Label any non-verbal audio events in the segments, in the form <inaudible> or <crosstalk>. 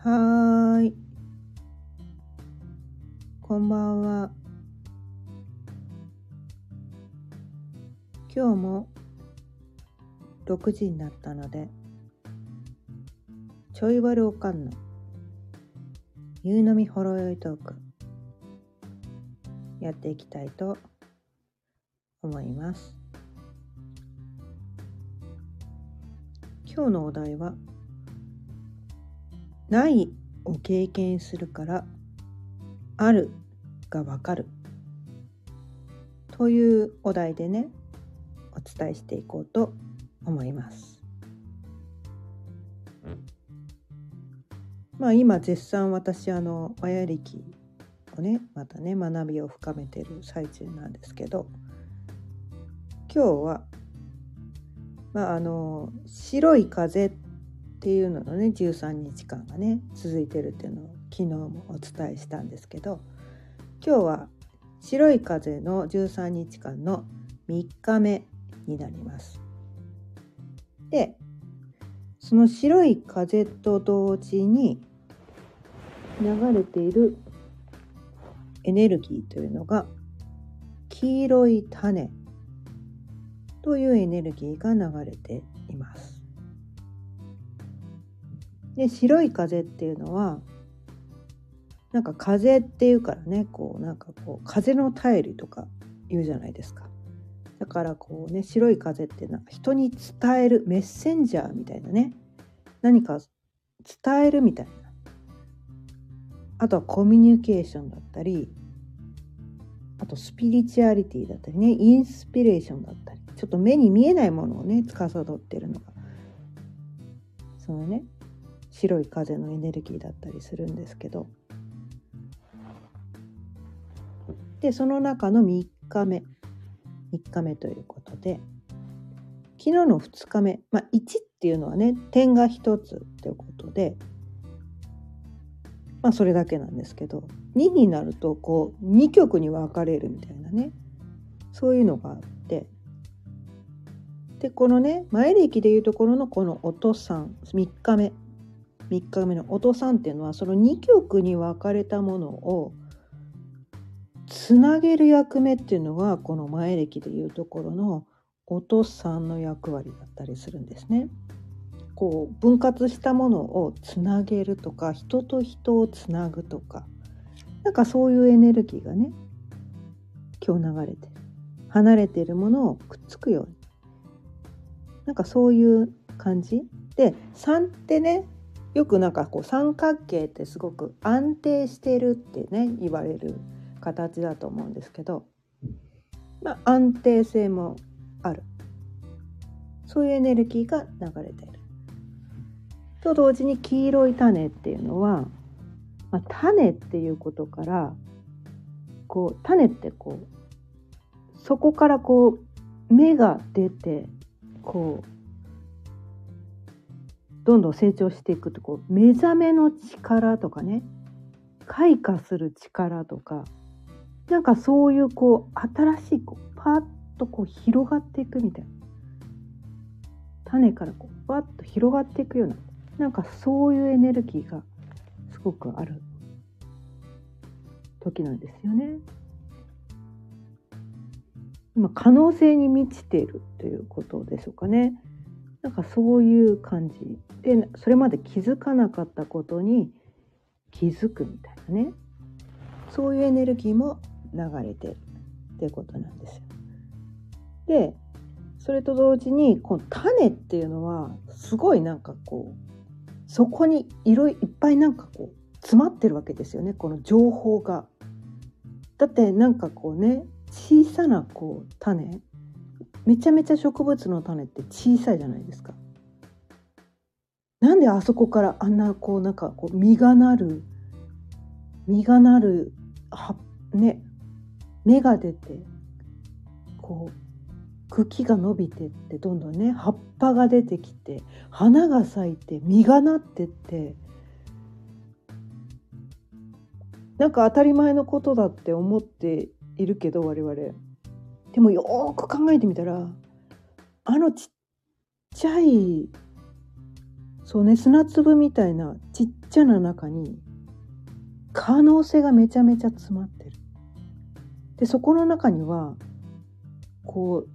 はい。こんばんは。今日も6時になったので、ちょいわるおかんの夕飲みほろ酔いトークやっていきたいと思います。今日のお題はないを経験するからあるがわかるというお題でねお伝えしていこうと思います。まあ今絶賛私あの親歴をねまたね学びを深めている最中なんですけど今日はまああの白い風っっていうののね13日間がね続いてるっていうのを昨日もお伝えしたんですけど今日は白い風の13日間の3日目になります。でその白い風と同時に流れているエネルギーというのが黄色い種というエネルギーが流れています。で白い風っていうのはなんか風っていうからねこうなんかこう風の便りとか言うじゃないですか。だからこうね白い風っていうのは人に伝えるメッセンジャーみたいなね。何か伝えるみたいな。あとはコミュニケーションだったりあとスピリチュアリティだったりねインスピレーションだったり。ちょっと目に見えないものをね司ってるのが。そのね白い風のエネルギーだったりするんですけど。でその中の3日目。3日目ということで。昨日の2日目、まあ、1っていうのはね点が1つということで。まあそれだけなんですけど。2になるとこう2曲に分かれるみたいなね。そういうのがあって。でこのね前歴でいうところのこの音3 3日目。3日目の音3っていうのはその2曲に分かれたものをつなげる役目っていうのはこの前歴でいうところの音3の役割だったりするんですね。こう分割したものをつなげるとか人と人をつなぐとかなんかそういうエネルギーがね今日流れてる。離れてるものをくっつくように。なんかそういう感じ。で3ってねよくなんかこう三角形ってすごく安定してるってね言われる形だと思うんですけど、まあ、安定性もあるそういうエネルギーが流れている。と同時に黄色い種っていうのは、まあ、種っていうことからこう種ってこうそこからこう芽が出てこうどんどん成長していくとこう目覚めの力とかね開花する力とかなんかそういうこう新しいこうパッとこう広がっていくみたいな種からこうパッと広がっていくようななんかそういうエネルギーがすごくある時なんですよね。今可能性に満ちているということでしょうかね。なんかそういう感じでそれまで気づかなかったことに気づくみたいなねそういうエネルギーも流れてるっていうことなんですよ。でそれと同時にこの種っていうのはすごいなんかこうそこにいろいっぱいなんかこう詰まってるわけですよねこの情報が。だってなんかこうね小さなこう種めちゃめちゃ植物の種って小さいじゃないですか。なんであそこからあんなこうなんかこう実がなる実がなるはね芽が出てこう茎が伸びてってどんどんね葉っぱが出てきて花が咲いて実がなってってなんか当たり前のことだって思っているけど我々でもよく考えてみたらあのちっちゃいそうね砂粒みたいなちっちゃな中に可能性がめちゃめちゃ詰まってる。でそこの中にはこう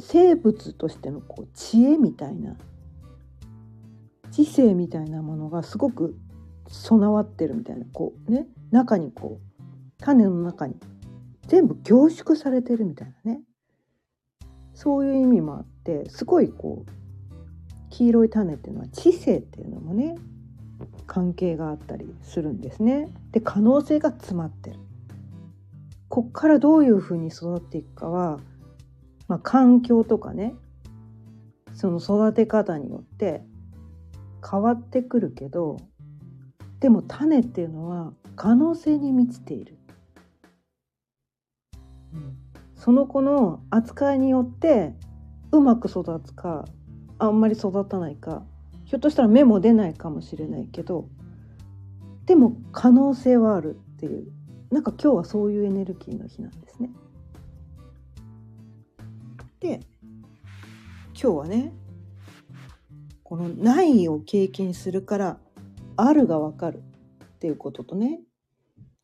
生物としてのこう知恵みたいな知性みたいなものがすごく備わってるみたいなこうね中にこう種の中に全部凝縮されてるみたいなねそういう意味もあってすごいこう黄色い種っていうのは知性っていうのもね関係があったりするんですね。で可能性が詰まってる。こっからどういうふうに育っていくかは、まあ、環境とかねその育て方によって変わってくるけどでも種っていうのは可能性に満ちている。その子の扱いによってうまく育つかあんまり育たないかひょっとしたら芽も出ないかもしれないけどでも可能性はあるっていうなんか今日はそういうエネルギーの日なんですね。で今日はねこのないを経験するからあるがわかるっていうこととね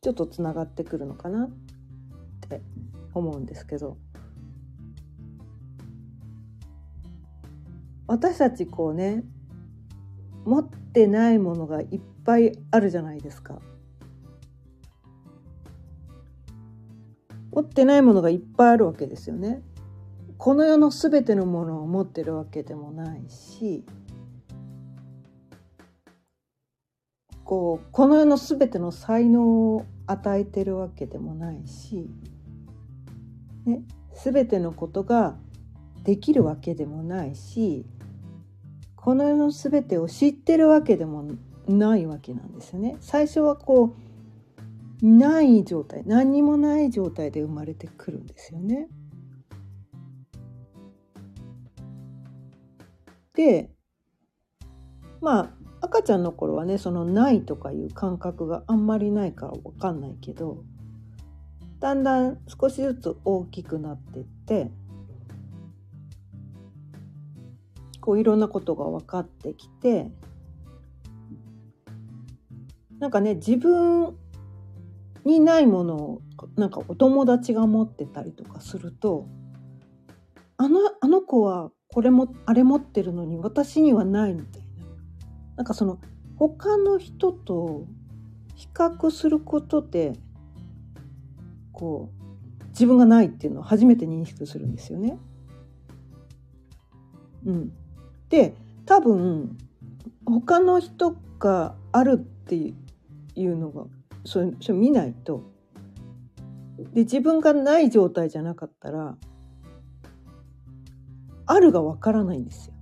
ちょっとつながってくるのかなって思うんですけど私たちこうね持ってないものがいっぱいあるじゃないですか。持ってないものがいっぱいあるわけですよね。この世の全てのものを持ってるわけでもないしこうこの世の全ての才能を与えてるわけでもないし、ね、全てのことができるわけでもないしこの世の全てを知ってるわけでもないわけなんですよね。最初はこうない状態何にもない状態で生まれてくるんですよね。でまあ赤ちゃんの頃はねそのないとかいう感覚があんまりないから分かんないけどだんだん少しずつ大きくなっていってこういろんなことが分かってきてなんかね自分にないものをなんかお友達が持ってたりとかするとあのあの子はこれもあれ持ってるのに私にはないみたいな。なんかその他の人と比較することでこう自分がないっていうのを初めて認識するんですよね。うん、で多分他の人があるっていうのがそれそれ見ないとで自分がない状態じゃなかったらあるがわからないんですよ。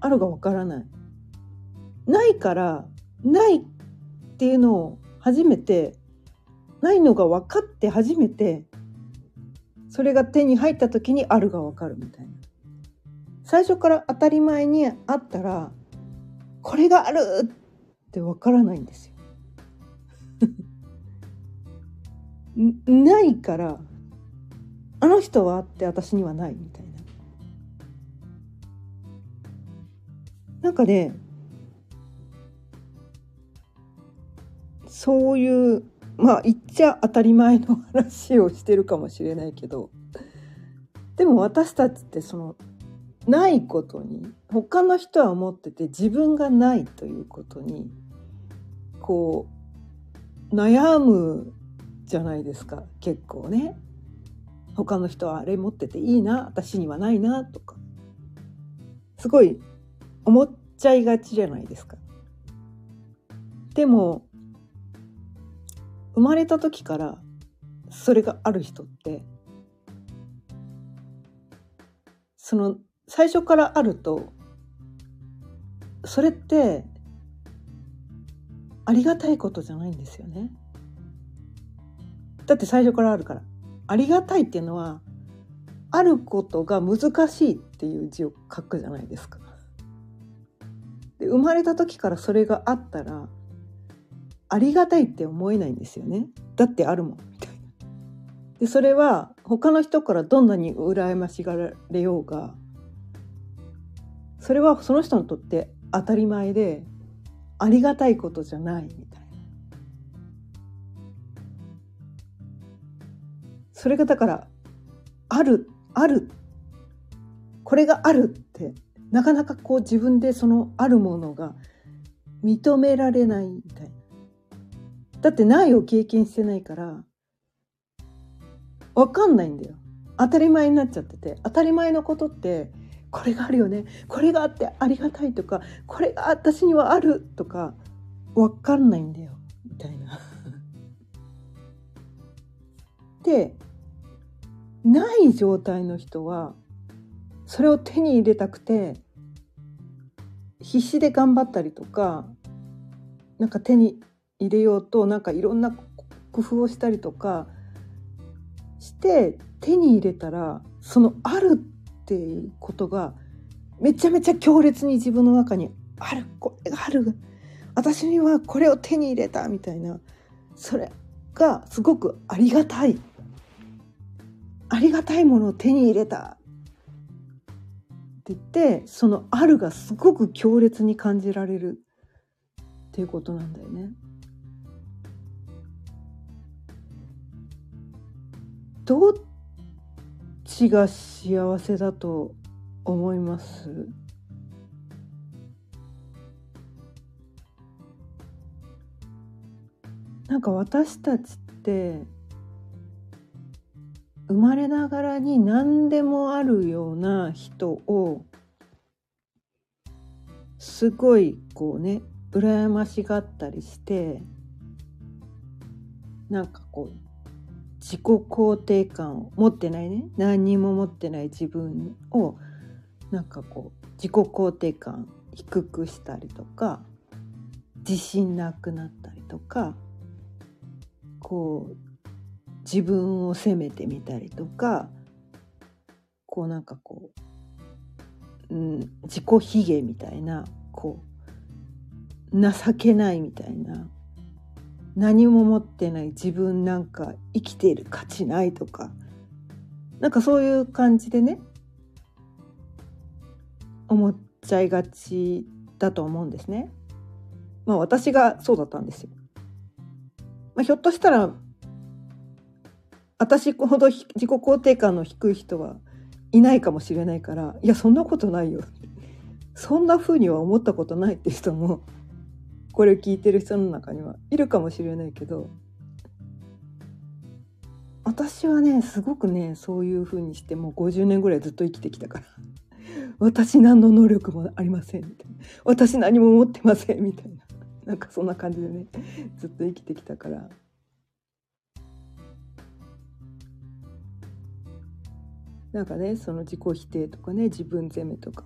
あるがわからない。ないからないっていうのを初めてないのが分かって初めてそれが手に入った時にあるが分かるみたいな最初から当たり前にあったらこれがあるって分からないんですよ。<laughs> ないからあの人はあって私にはないみたいな。なんかねそういうまあ言っちゃ当たり前の話をしてるかもしれないけどでも私たちってそのないことに他の人は思ってて自分がないということにこう悩むじゃないですか結構ね他の人はあれ持ってていいな私にはないなとかすごい思っちゃいがちじゃないですか。でも生まれた時からそれがある人ってその最初からあるとそれってありがたいことじゃないんですよね。だって最初からあるから。ありがたいっていうのはあることが難しいっていう字を書くじゃないですか。で生まれた時からそれがあったらありがたいって思えないんですよね。だってあるもん。みたいな。でそれは他の人からどんなに羨ましがられようがそれはその人にとって当たり前でありがたいことじゃないみたいな。それがだからあるある。これがあるってなかなかこう自分でそのあるものが認められないみたいな。だってないを経験してないから分かんないんだよ。当たり前になっちゃってて。当たり前のことってこれがあるよね。これがあってありがたいとかこれが私にはあるとか分かんないんだよ。みたいな。<laughs> でない状態の人はそれを手に入れたくて必死で頑張ったりとかなんか手に入れようとなんかいろんな工夫をしたりとかして手に入れたらそのあるっていうことがめちゃめちゃ強烈に自分の中にある。これがある。私にはこれを手に入れたみたいな。それがすごくありがたい。ありがたいものを手に入れた。って言ってその「ある」がすごく強烈に感じられるっていうことなんだよね。どっちが幸せだと思います？なんか私たちって生まれながらに何でもあるような人をすごいこうね羨ましがったりしてなんかこう自己肯定感を持ってないね。何にも持ってない自分をなんかこう自己肯定感低くしたりとか自信なくなったりとかこう自分を責めてみたりとかこうなんかこう、うん、自己卑下みたいなこう情けないみたいな何も持ってない自分なんか生きている価値ないとかなんかそういう感じでね思っちゃいがちだと思うんですね。まあ私がそうだったんですよ。まあ、ひょっとしたら私ほど自己肯定感の低い人はいないかもしれないからいやそんなことないよそんな風には思ったことないって人もこれを聞いてる人の中にはいるかもしれないけど私はねすごくねそういう風にしてもう50年ぐらいずっと生きてきたから <laughs> 私何の能力もありませんみたいな私何も持ってませんみたいななんかそんな感じでねずっと生きてきたから。なんかねその自己否定とかね自分責めとか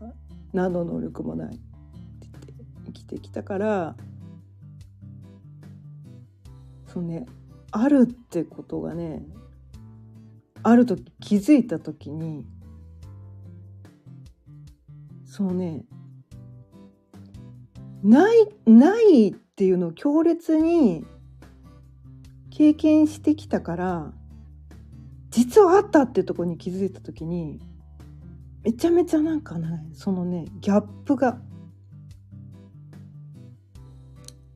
何の能力もないって言って生きてきたからそうね。あるってことがねある時気づいた時にそうね。ないないっていうのを強烈に経験してきたから実はあったってとこに気づいた時にめちゃめちゃなんかねそのねギャップが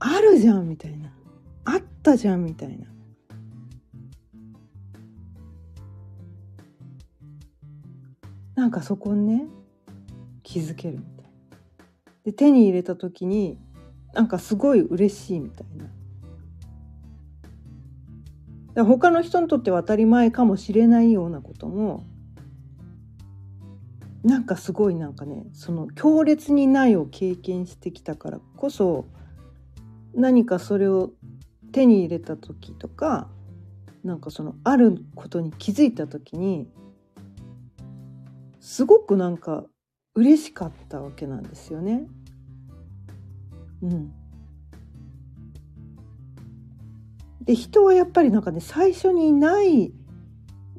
あるじゃんみたいな。ったじゃんみたいな。なんかそこにね気づけるみたいな。で手に入れた時になんかすごい嬉しいみたいな。だ他の人にとっては当たり前かもしれないようなこともなんかすごいなんかねその強烈にないを経験してきたからこそ何かそれを手に入れた時とかなんかそのあることに気づいた時にすごくなんか嬉しかったわけなんですよね。うん、で人はやっぱりなんかね最初にない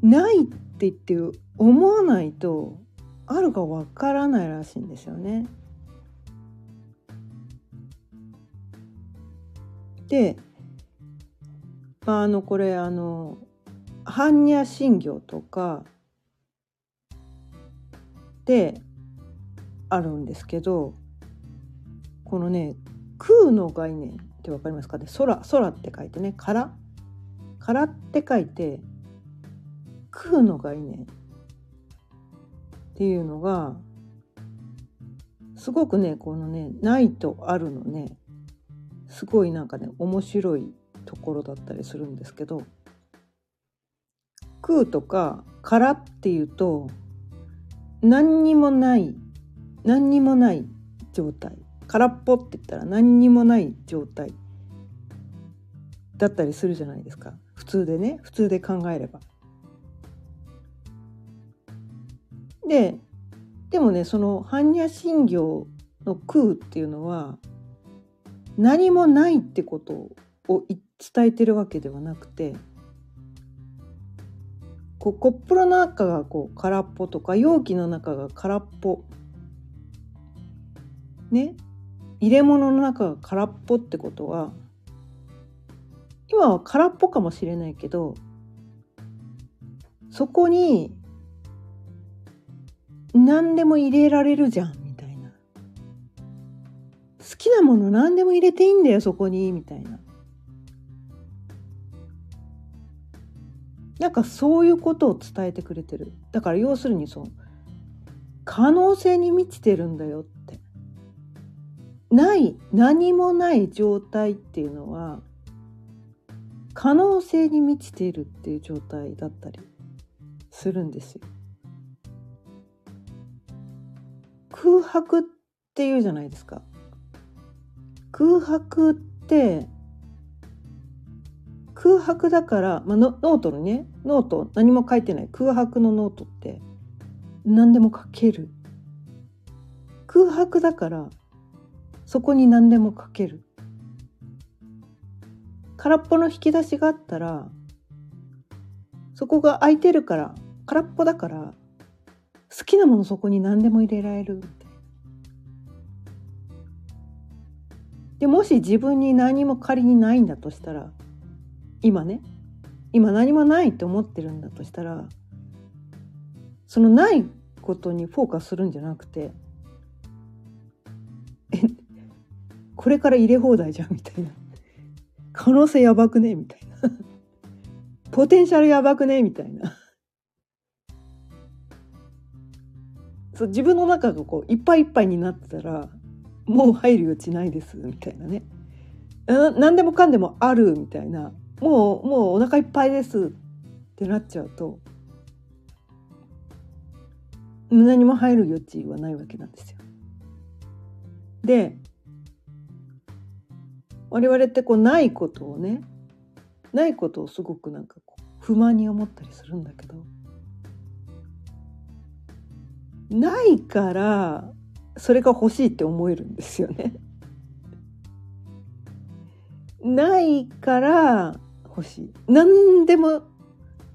ないって言って思わないとあるかわからないらしいんですよね。でまあ、あのこれあの般若心経とかであるんですけどこのね空の概念って分かりますか？ね空空って書いてね空。空って書いて空の概念っていうのがすごくねこのねないとあるのねすごいなんかね面白いところだったりするんですけど空とか空っていうと何にもない何にもない状態。空っぽって言ったら何にもない状態。だったりするじゃないですか。普通でね普通で考えれば。ででもねその般若心経の空っていうのは何もないってことを言伝えてるわけではなくてこうコップの中がこう空っぽとか容器の中が空っぽ。ね。入れ物の中が空っぽってことは今は空っぽかもしれないけどそこに何でも入れられるじゃんみたいな。好きなもの何でも入れていいんだよそこにみたいな。なんかそういうことを伝えてくれてるだから要するにそう可能性に満ちてるんだよってない何もない状態っていうのは可能性に満ちているっていう状態だったりするんですよ。空白っていうじゃないですか。空白って空白だから、まあ、ノートのねノート何も書いてない。空白のノートって何でも書ける。空白だからそこに何でも書ける。空っぽの引き出しがあったらそこが空いてるから空っぽだから好きなものそこに何でも入れられる。でもし自分に何も仮にないんだとしたら今ね今何もないと思ってるんだとしたらそのないことにフォーカスするんじゃなくてえこれから入れ放題じゃんみたいな。可能性やばくねみたいな。ポテンシャルやばくねみたいな。そう自分の中がこういっぱいいっぱいになってたらもう入る余地ないですみたいなね。な何でもかんでもあるみたいなもうもうお腹いっぱいですってなっちゃうと何も入る余地はないわけなんですよ。で我々ってこうないことをねないことをすごくなんかこう不満に思ったりするんだけどないからそれが欲しいって思えるんですよね。ないから欲しい。何でも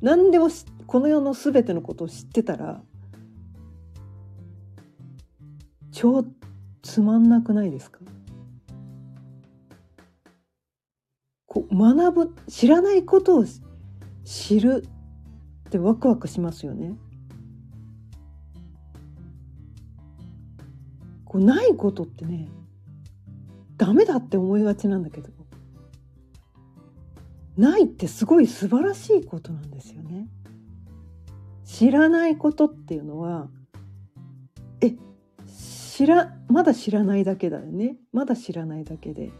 何でもこの世の全てのことを知ってたら超つまんなくないですか？こう学ぶ知らないことを知るってワクワクしますよね。こうないことってねダメだって思いがちなんだけどないってすごい素晴らしいことなんですよね。知らないことっていうのはえ知らまだ知らないだけだよねまだ知らないだけで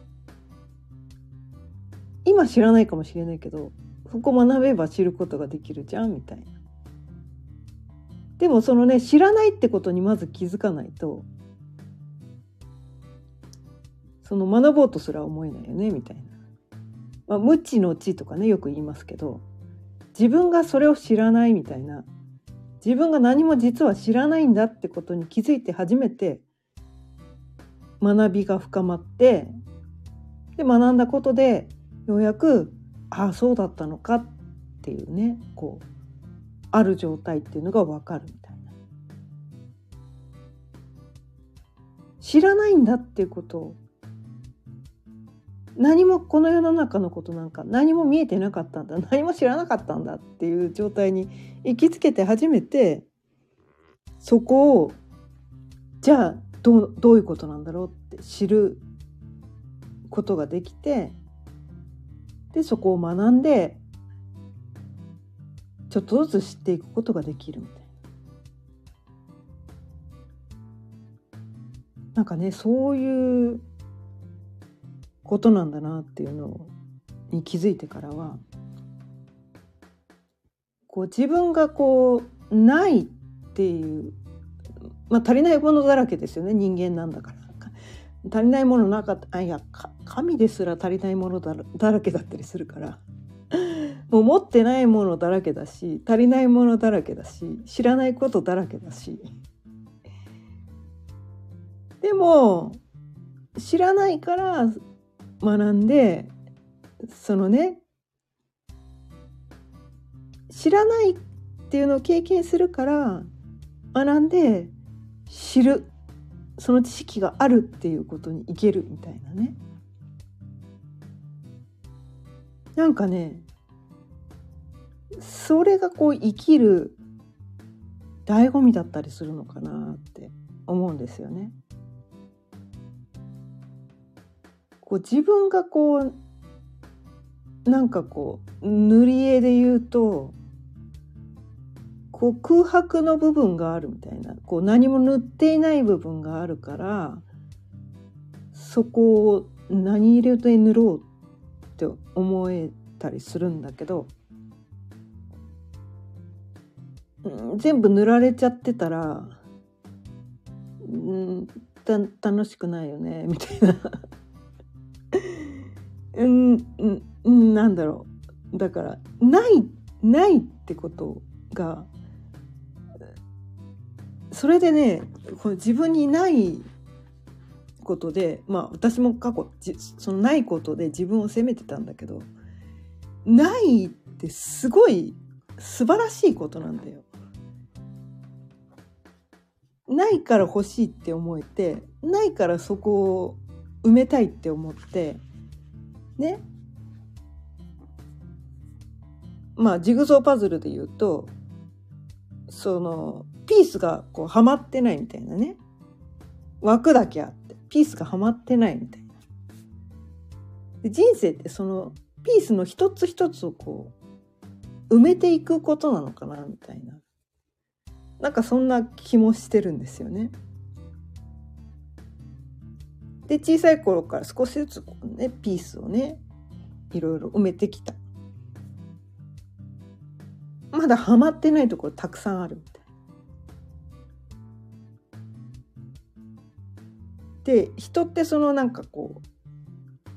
今知らないかもしれないけどそこ学べば知ることができるじゃんみたいな。でもそのね知らないってことにまず気づかないとその学ぼうとすら思えないよねみたいな。まあ、無知の知とかねよく言いますけど自分がそれを知らないみたいな自分が何も実は知らないんだってことに気づいて初めて学びが深まってで学んだことでようやくああそうだったのかっていうねこうある状態っていうのが分かるみたいな。知らないんだっていうことを何もこの世の中のことなんか何も見えてなかったんだ何も知らなかったんだっていう状態に行きつけて初めてそこをじゃあどうどういうことなんだろうって知ることができてでそこを学んでちょっとずつ知っていくことができるみたいな。なんかねそういうことなんだなっていうのに気づいてからはこう自分がこうないっていうまあ足りないものだらけですよね人間なんだから。足りないものなかったあいや神ですら足りないものだらけだったりするからもう持ってないものだらけだし足りないものだらけだし知らないことだらけだしでも知らないから学んでそのね知らないっていうのを経験するから学んで知るその知識があるっていうことにいけるみたいなねなんかねそれがこう生きる醍醐味だったりするのかなって思うんですよね。こう自分がこうなんかこう塗り絵で言うとこう空白の部分があるみたいな。こう何も塗っていない部分があるからそこを何色で塗ろうって思えたりするんだけど、うん、全部塗られちゃってたら、うん、た楽しくないよねみたいな。うん、うん、なんだろうだからないないってことがそれでねこの自分にないことでまあ私も過去そのないことで自分を責めてたんだけどないってすごい素晴らしいことなんだよ。ないから欲しいって思えてないからそこを埋めたいって思ってねまあジグゾーパズルで言うとそのピースがこうはまってないみたいなね枠だけあってピースがはまってないみたいな。で人生ってそのピースの一つ一つをこう埋めていくことなのかなみたいななんかそんな気もしてるんですよね。で小さい頃から少しずつ、ね、ピースをねいろいろ埋めてきた。まだハマってないところたくさんあるみたい。で人ってそのなんかこう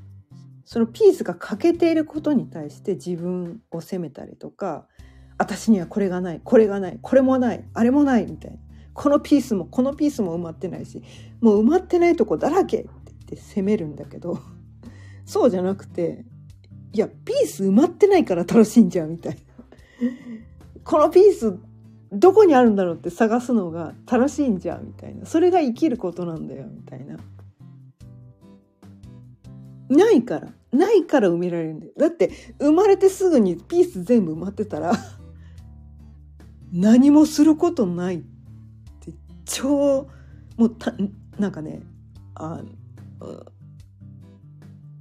そのピースが欠けていることに対して自分を責めたりとか私にはこれがないこれがないこれもないあれもないみたいな。このピースもこのピースも埋まってないしもう埋まってないとこだらけ。って責めるんだけど <laughs> そうじゃなくていやピース埋まってないから楽しいんじゃんみたいな。このピースどこにあるんだろうって探すのが楽しいんじゃんみたいな。それが生きることなんだよみたいな。ないから。ないから埋められるんだよ。だって生まれてすぐにピース全部埋まってたら何もすることないって超もうたなんかねあ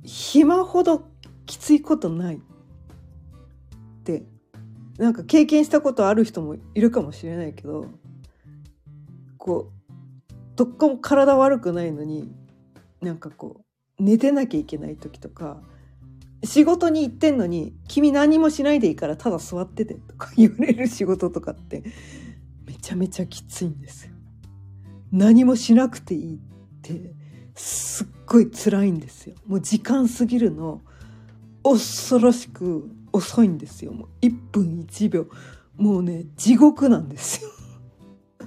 暇ほどきついことないってなんか経験したことある人もいるかもしれないけどこうどっかも体悪くないのになんかこう寝てなきゃいけない時とか仕事に行ってんのに「君何もしないでいいからただ座ってて」とか <laughs> 言われる仕事とかってめちゃめちゃきついんですよ。何もしなくていいってすっごい辛いんですよ。もう時間過ぎるの恐ろしく遅いんですよ。もう1分1秒。もうね地獄なんですよ。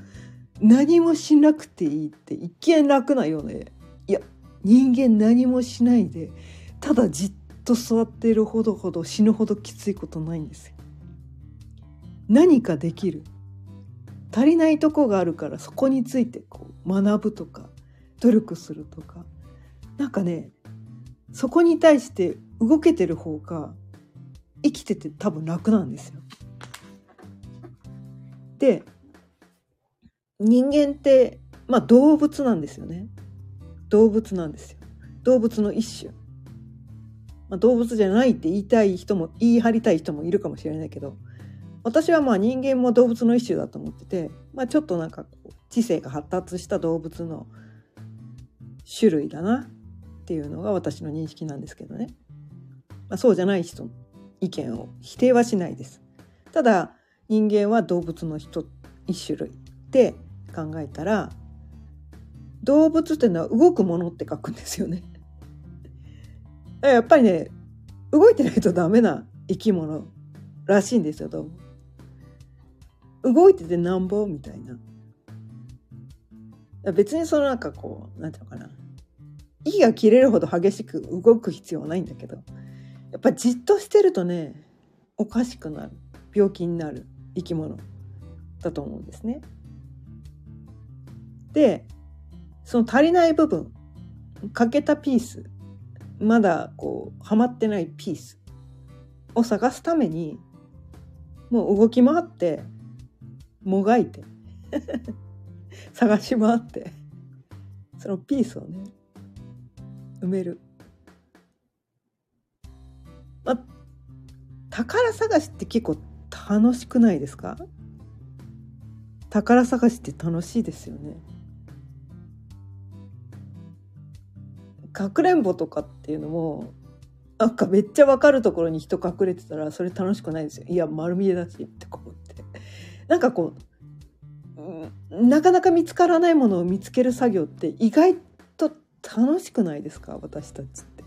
<laughs> 何もしなくていいって一見楽なよね。いや人間何もしないでただじっと座っているほどほど死ぬほどきついことないんですよ。何かできる。足りないとこがあるからそこについてこう学ぶとか努力するとかなんかねそこに対して動けてる方が生きてて多分楽なんですよ。で人間ってまあ動物なんですよね。動物なんですよ。動物の一種。まあ、動物じゃないって言いたい人も言い張りたい人もいるかもしれないけど私はまあ人間も動物の一種だと思ってて、まあ、ちょっとなんかこう知性が発達した動物の種類だなっていうのが私の認識なんですけどね、まあ、そうじゃない人の意見を否定はしないです。ただ人間は動物の人一種類って考えたら動物っていうのは動くものって書くんですよね。<laughs> やっぱりね動いてないとダメな生き物らしいんですよどうも。動いててなんぼみたいな。別にそのなんかこうなんていうのかな。息が切れるほど激しく動く必要はないんだけどやっぱじっとしてるとねおかしくなる。病気になる生き物だと思うんですね。でその足りない部分欠けたピースまだこうはまってないピースを探すためにもう動き回ってもがいて。探し回ってそのピースをね埋める。まあ、宝探しって結構楽しくないですか？宝探しって楽しいですよね。かくれんぼとかっていうのもなんかめっちゃ分かるところに人隠れてたらそれ楽しくないですよいや丸見えだしってこうってなんかこう、なかなか見つからないものを見つける作業って意外と楽しくないですか？私たちって。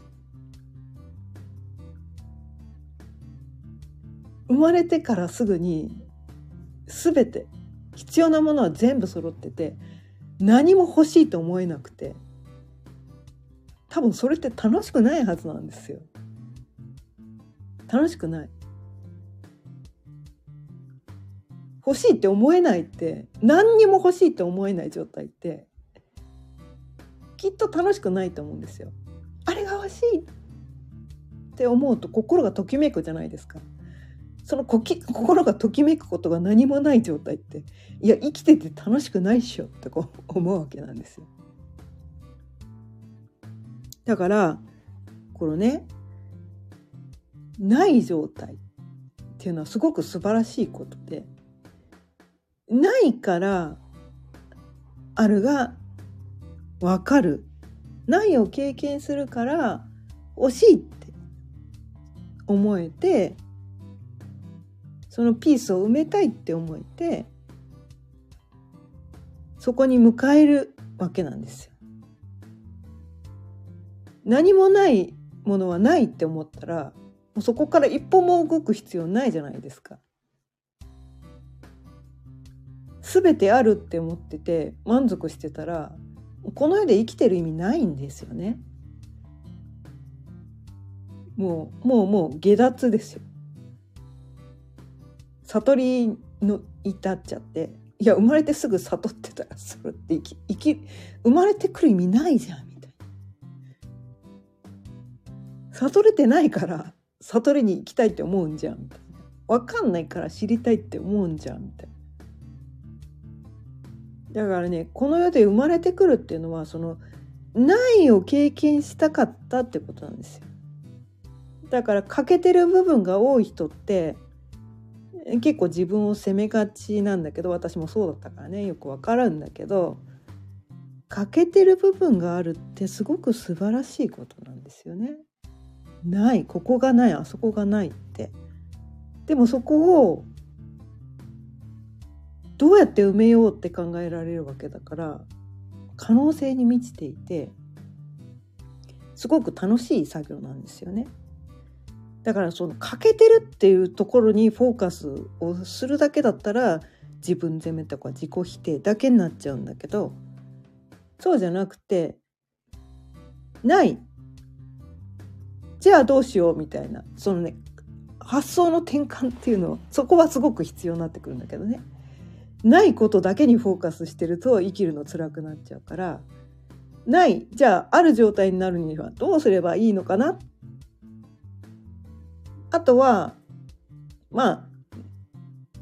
生まれてからすぐに全て必要なものは全部揃ってて何も欲しいと思えなくて多分それって楽しくないはずなんですよ。楽しくない。欲しいって思えないって何にも欲しいって思えない状態ってきっと楽しくないと思うんですよ。あれが欲しいって思うと心がときめくじゃないですか。そのこき心がときめくことが何もない状態っていや生きてて楽しくないっしょってこう思うわけなんですよ。だからこのねない状態っていうのはすごく素晴らしいことでないからあるが分かるないを経験するから惜しいって思えてそのピースを埋めたいって思えてそこに迎えるわけなんですよ。何もないものはないって思ったらもうそこから一歩も動く必要ないじゃないですか。全てあるって思ってて満足してたらこの世で生きてる意味ないんですよね。もうもうもう下脱ですよ。悟りの至っちゃっていや生まれてすぐ悟ってたらそれって生き生き生まれてくる意味ないじゃんみたいな悟れてないから悟りに行きたいって思うんじゃんみたいな分かんないから知りたいって思うんじゃんみたいなだからねこの世で生まれてくるっていうのはそのないを経験したかったってことなんですよだから欠けてる部分が多い人って結構自分を責めがちなんだけど私もそうだったからねよくわかるんだけど欠けてる部分があるってすごく素晴らしいことなんですよね。ないここがないあそこがないってでもそこをどうやって埋めようって考えられるわけだから可能性に満ちていてすごく楽しい作業なんですよね。だからその欠けてるっていうところにフォーカスをするだけだったら自分責めとか自己否定だけになっちゃうんだけどそうじゃなくてない。じゃあどうしようみたいな。そのね発想の転換っていうのはそこはすごく必要になってくるんだけどね。ないことだけにフォーカスしてると生きるの辛くなっちゃうからないじゃあある状態になるにはどうすればいいのかな？あとはまあ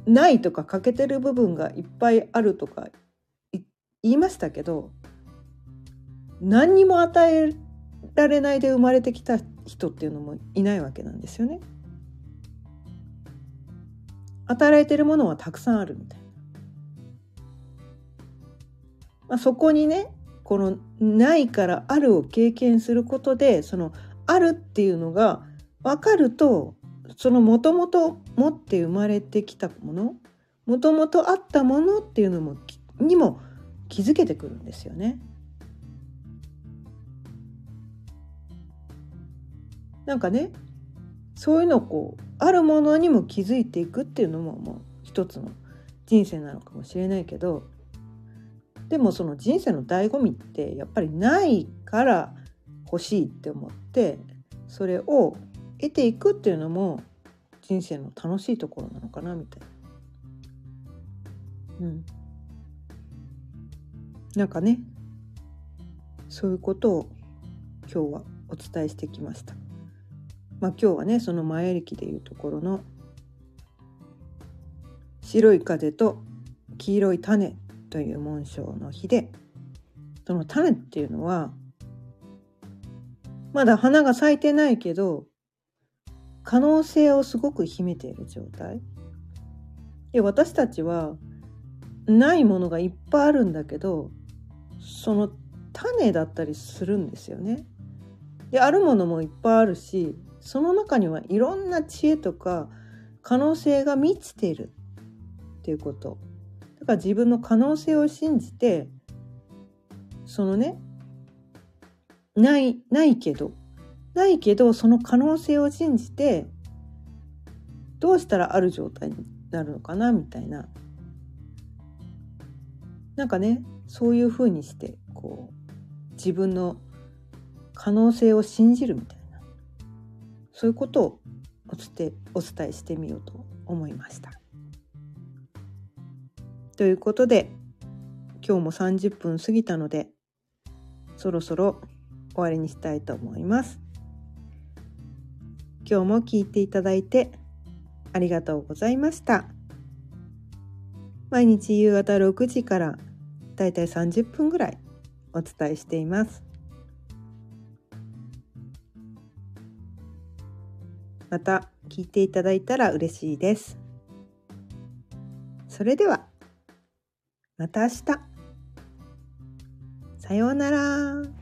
ないとか欠けてる部分がいっぱいあるとか言いましたけど何にも与えられないで生まれてきた人っていうのもいないわけなんですよね。与えられてるものはたくさんあるみたいな。まあ、そこにねこのないからあるを経験することでそのあるっていうのが分かるとそのもともと持って生まれてきたものもともとあったものっていうのもにも気づけてくるんですよね。なんかねそういうのをこうあるものにも気づいていくっていうのももう一つの人生なのかもしれないけどでもその人生の醍醐味ってやっぱりないから欲しいって思ってそれを得ていくっていうのも人生の楽しいところなのかなみたいな。うん。なんかねそういうことを今日はお伝えしてきました。まあ今日はねその前歴でいうところの白い風と黄色い種という紋章の日でその種っていうのはまだ花が咲いてないけど可能性をすごく秘めている状態で私たちはないものがいっぱいあるんだけどその種だったりするんですよね。であるものもいっぱいあるしその中にはいろんな知恵とか可能性が満ちているっていうことか自分の可能性を信じてそのねないないけどないけどその可能性を信じてどうしたらある状態になるのかなみたいななんかねそういうふうにしてこう自分の可能性を信じるみたいなそういうことをお伝えしてみようと思いました。ということで今日も30分過ぎたのでそろそろ終わりにしたいと思います。今日も聞いていただいてありがとうございました。毎日夕方6時からだいたい30分ぐらいお伝えしています。また聞いていただいたら嬉しいです。それではまた明日。さようなら。